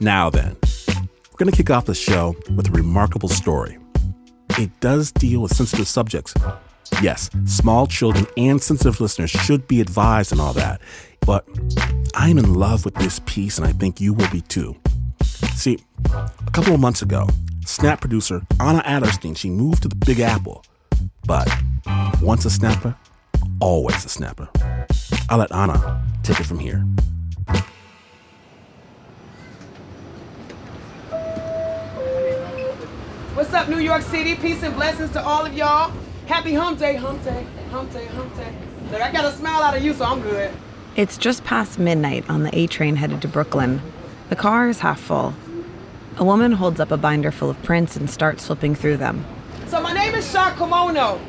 Now then, we're going to kick off the show with a remarkable story. It does deal with sensitive subjects. Yes, small children and sensitive listeners should be advised and all that. But I'm in love with this piece, and I think you will be too. See, a couple of months ago, Snap producer Ana Adlerstein, she moved to the Big Apple. But once a snapper, always a snapper. I'll let Ana take it from here. Up, New York City? Peace and blessings to all of y'all. Happy hump day, hump day, hump day, hump day. Look, I got a smile out of you, so I'm good. It's just past midnight on the A train headed to Brooklyn. The car is half full. A woman holds up a binder full of prints and starts flipping through them. So my name is Sha Kimono.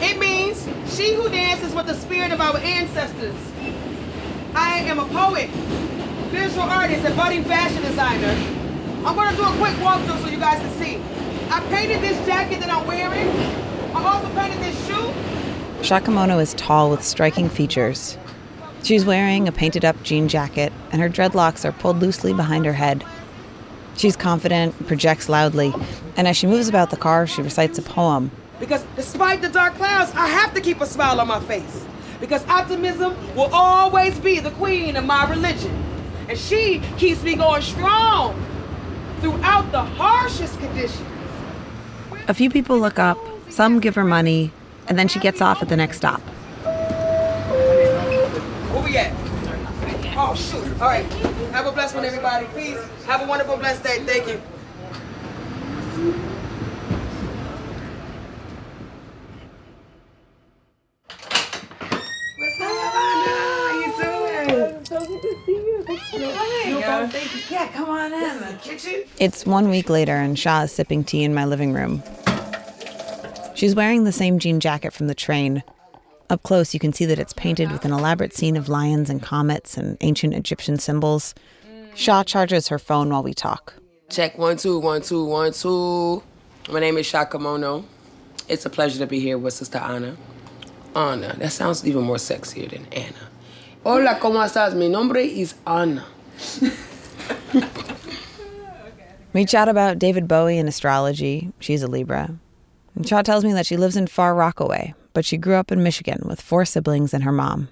It means she who dances with the spirit of our ancestors. I am a poet, visual artist, and budding fashion designer. I'm gonna do a quick walkthrough so you guys can see. I painted this jacket that I'm wearing. I'm also painted this shoe. Sha Kimono is tall with striking features. She's wearing a painted up jean jacket, and her dreadlocks are pulled loosely behind her head. She's confident, projects loudly, and as she moves about the car, she recites a poem. Because despite the dark clouds, I have to keep a smile on my face. Because optimism will always be the queen of my religion. And she keeps me going strong harshest conditions. A few people look up, some give her money, and then she gets off at the next stop. Where we at? Oh, shoot. All right. Have a blessed one, everybody. Peace. Have a wonderful, blessed day. Thank you. What's up, Ana? How you doing? So good to see you. Thanks for coming. Thank you. Yeah, come on in. This is the kitchen. It's one week later, and Sha is sipping tea in my living room. She's wearing the same jean jacket from the train. Up close, you can see that it's painted with an elaborate scene of lions and comets and ancient Egyptian symbols. Sha charges her phone while we talk. Check one, two, one, two, one, two. My name is Sha Kimono. It's a pleasure to be here with Sister Anna. Anna, that sounds even more sexier than Anna. Hola, ¿cómo estás? Mi nombre is Anna. We chat about David Bowie and astrology. She's a Libra. And Sha tells me that she lives in far Rockaway, but she grew up in Michigan with four siblings and her mom.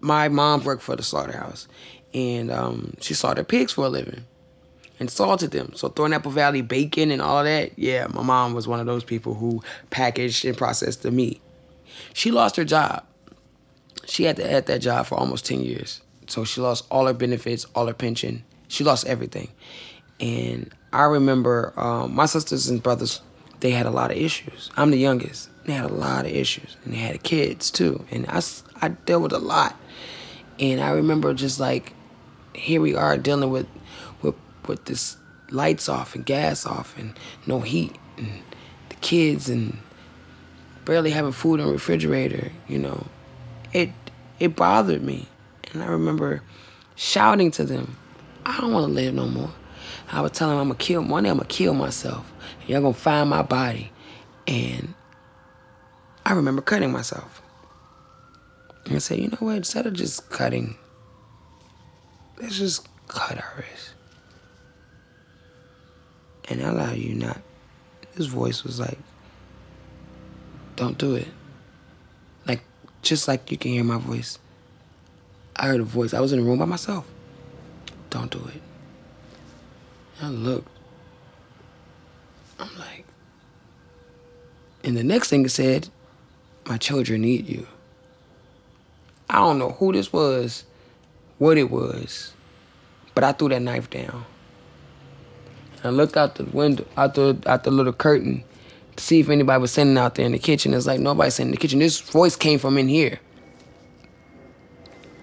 My mom worked for the slaughterhouse, and um, she slaughtered pigs for a living and salted them. So Thornapple Valley bacon and all that, yeah, my mom was one of those people who packaged and processed the meat. She lost her job. She had to at that job for almost 10 years. So she lost all her benefits, all her pension. She lost everything. And I remember um, my sisters and brothers, they had a lot of issues. I'm the youngest. They had a lot of issues. And they had kids too. And I, I dealt with a lot. And I remember just like, here we are dealing with, with, with this lights off and gas off and no heat and the kids and barely having food in the refrigerator, you know. It it bothered me. And I remember shouting to them, I don't want to live no more. I was telling him I'm gonna kill one day I'm gonna kill myself. And y'all gonna find my body. And I remember cutting myself. And I said, you know what, instead of just cutting, let's just cut our wrist. And I to you not. His voice was like, don't do it. Like, just like you can hear my voice. I heard a voice. I was in a room by myself. Don't do it. I looked. I'm like, and the next thing it said, my children need you. I don't know who this was, what it was, but I threw that knife down. I looked out the window, out the out the little curtain, to see if anybody was sitting out there in the kitchen. It's like nobody's sitting in the kitchen. This voice came from in here.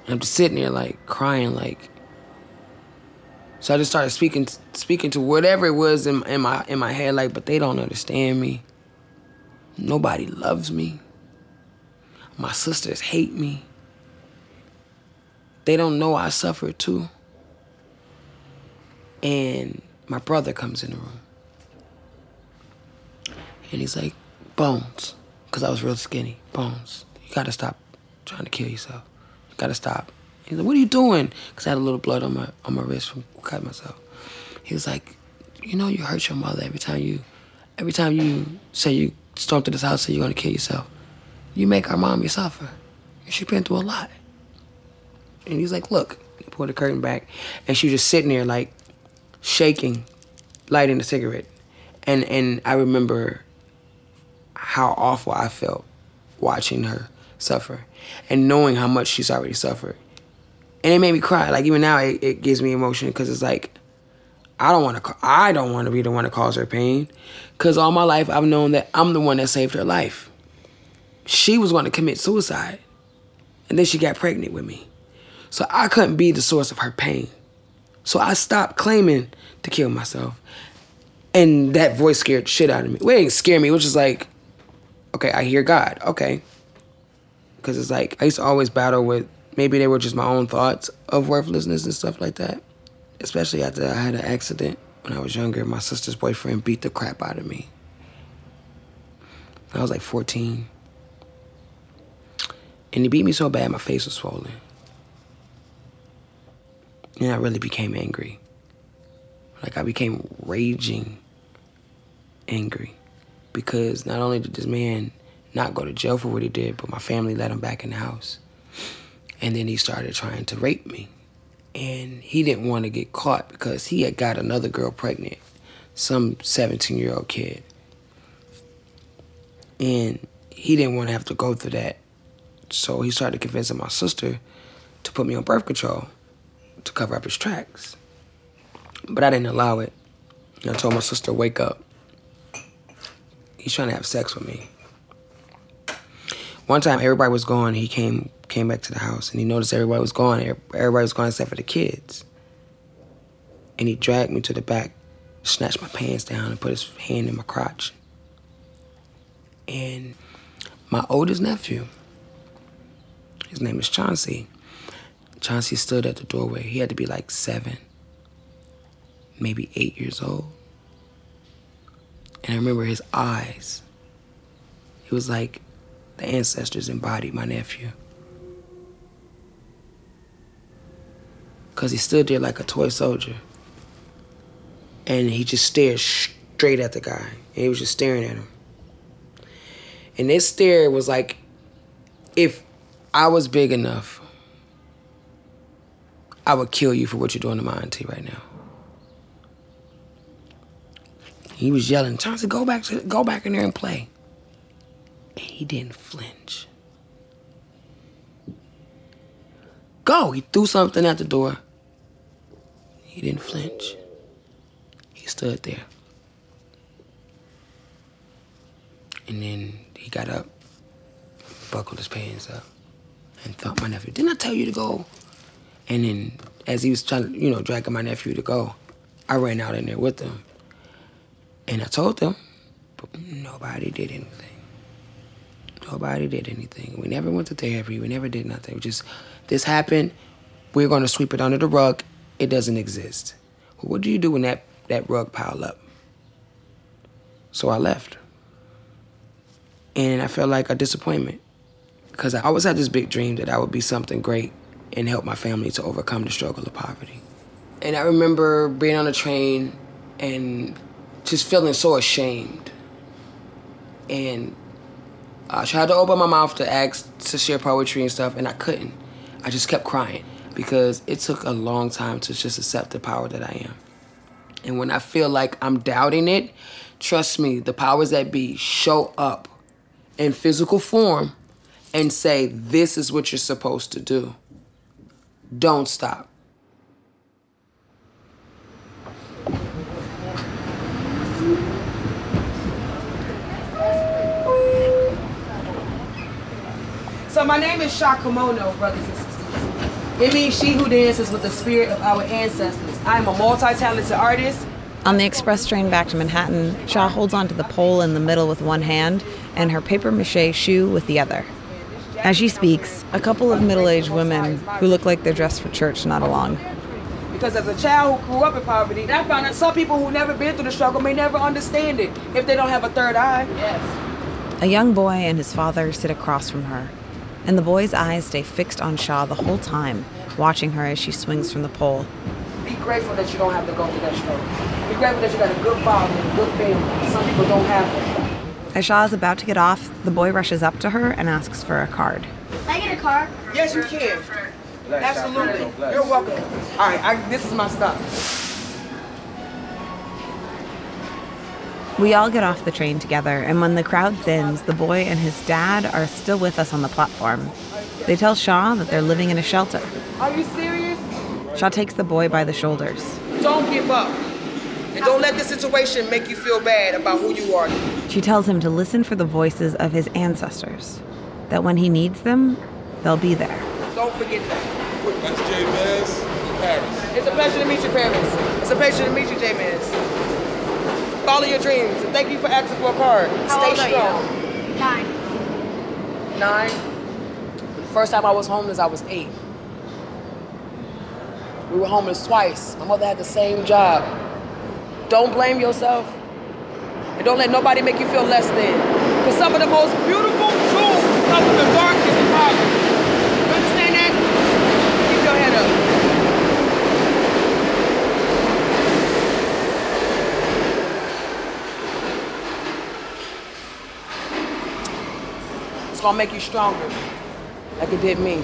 And I'm just sitting there like crying, like. So I just started speaking, speaking to whatever it was in, in my in my head, like, but they don't understand me. Nobody loves me. My sisters hate me. They don't know I suffer too. And my brother comes in the room. And he's like, Bones, because I was real skinny. Bones, you gotta stop trying to kill yourself. You gotta stop. He's like, "What are you doing?" Because I had a little blood on my on my wrist from cutting myself. He was like, "You know, you hurt your mother every time you, every time you say you storm to this house and you're gonna kill yourself. You make our mommy suffer. And she been through a lot." And he's like, "Look," he pulled the curtain back, and she was just sitting there like shaking, lighting a cigarette, and and I remember how awful I felt watching her suffer and knowing how much she's already suffered. And it made me cry. Like even now, it, it gives me emotion because it's like I don't want to. I don't want to be the one to cause her pain, because all my life I've known that I'm the one that saved her life. She was going to commit suicide, and then she got pregnant with me, so I couldn't be the source of her pain. So I stopped claiming to kill myself, and that voice scared shit out of me. Well, it didn't scare me. It was just like, okay, I hear God. Okay, because it's like I used to always battle with maybe they were just my own thoughts of worthlessness and stuff like that. Especially after I had an accident when I was younger. My sister's boyfriend beat the crap out of me. I was like 14. And he beat me so bad my face was swollen. And I really became angry. Like I became raging angry. Because not only did this man not go to jail for what he did, but my family let him back in the house. And then he started trying to rape me. And he didn't want to get caught because he had got another girl pregnant, some 17 year old kid. And he didn't want to have to go through that. So he started convincing my sister to put me on birth control to cover up his tracks. But I didn't allow it. I told my sister, wake up. He's trying to have sex with me. One time everybody was gone, he came came back to the house and he noticed everybody was gone. Everybody was gone except for the kids. And he dragged me to the back, snatched my pants down, and put his hand in my crotch. And my oldest nephew, his name is Chauncey. Chauncey stood at the doorway. He had to be like seven, maybe eight years old. And I remember his eyes. It was like the ancestors embodied my nephew. Because he stood there like a toy soldier. And he just stared straight at the guy. And he was just staring at him. And this stare was like, if I was big enough, I would kill you for what you're doing to my auntie right now. He was yelling, Chauncey, go back to go back in there and play. And he didn't flinch. Go! He threw something at the door. He didn't flinch. He stood there. And then he got up, buckled his pants up, and thumped my nephew. Didn't I tell you to go? And then as he was trying to, you know, dragging my nephew to go, I ran out in there with him. And I told them, but nobody did anything. Nobody did anything. We never went to therapy. We never did nothing. We just, this happened. We're going to sweep it under the rug. It doesn't exist. Well, what do you do when that, that rug pile up? So I left. And I felt like a disappointment because I always had this big dream that I would be something great and help my family to overcome the struggle of poverty. And I remember being on a train and just feeling so ashamed. And I tried to open my mouth to ask to share poetry and stuff, and I couldn't. I just kept crying because it took a long time to just accept the power that I am. And when I feel like I'm doubting it, trust me, the powers that be show up in physical form and say, This is what you're supposed to do. Don't stop. So my name is Sha Kimono, brothers and sisters. It means she who dances with the spirit of our ancestors. I am a multi-talented artist. On the express train back to Manhattan, Sha holds onto the pole in the middle with one hand and her paper mache shoe with the other. As she speaks, a couple of middle aged women who look like they're dressed for church nod along. Because as a child who grew up in poverty, I found that some people who've never been through the struggle may never understand it if they don't have a third eye. Yes. A young boy and his father sit across from her, and the boy's eyes stay fixed on Sha the whole time, watching her as she swings from the pole. Be grateful that you don't have to go through that struggle. Be grateful that you got a good father and a good family. Some people don't have that. As Sha is about to get off, the boy rushes up to her and asks for a card. Can I get a card? Yes, you can. Absolutely. You're welcome. All right, I, this is my stop. We all get off the train together, and when the crowd thins, the boy and his dad are still with us on the platform. They tell Sha that they're living in a shelter. Are you serious? Sha takes the boy by the shoulders. Don't give up. And don't let the situation make you feel bad about who you are. She tells him to listen for the voices of his ancestors, that when he needs them, they'll be there. Don't forget that. That's Jay Maz, Paris. It's a pleasure to meet you, parents. It's a pleasure to meet you, J-Mans. Follow your dreams, and thank you for asking for a card. How Stay strong. Nine. Nine. The first time I was homeless, I was eight. We were homeless twice. My mother had the same job. Don't blame yourself. And don't let nobody make you feel less than. Because some of the most beautiful truths come from the darkness and poverty. You understand that? Keep your head up. It's gonna make you stronger, like it did me.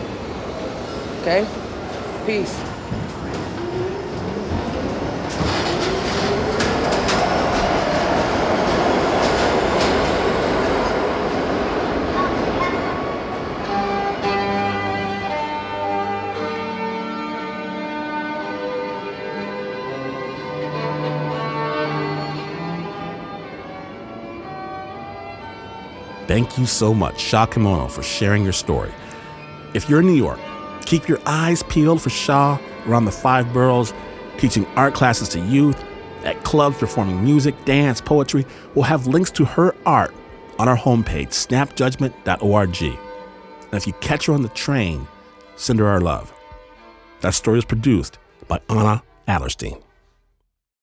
Okay? Peace. Thank you so much, Sha Kimono, for sharing your story. If you're in New York, keep your eyes peeled for Sha around the five boroughs, teaching art classes to youth, at clubs performing music, dance, poetry. We'll have links to her art on our homepage, snapjudgment.org. And if you catch her on the train, send her our love. That story is produced by Ana Adlerstein.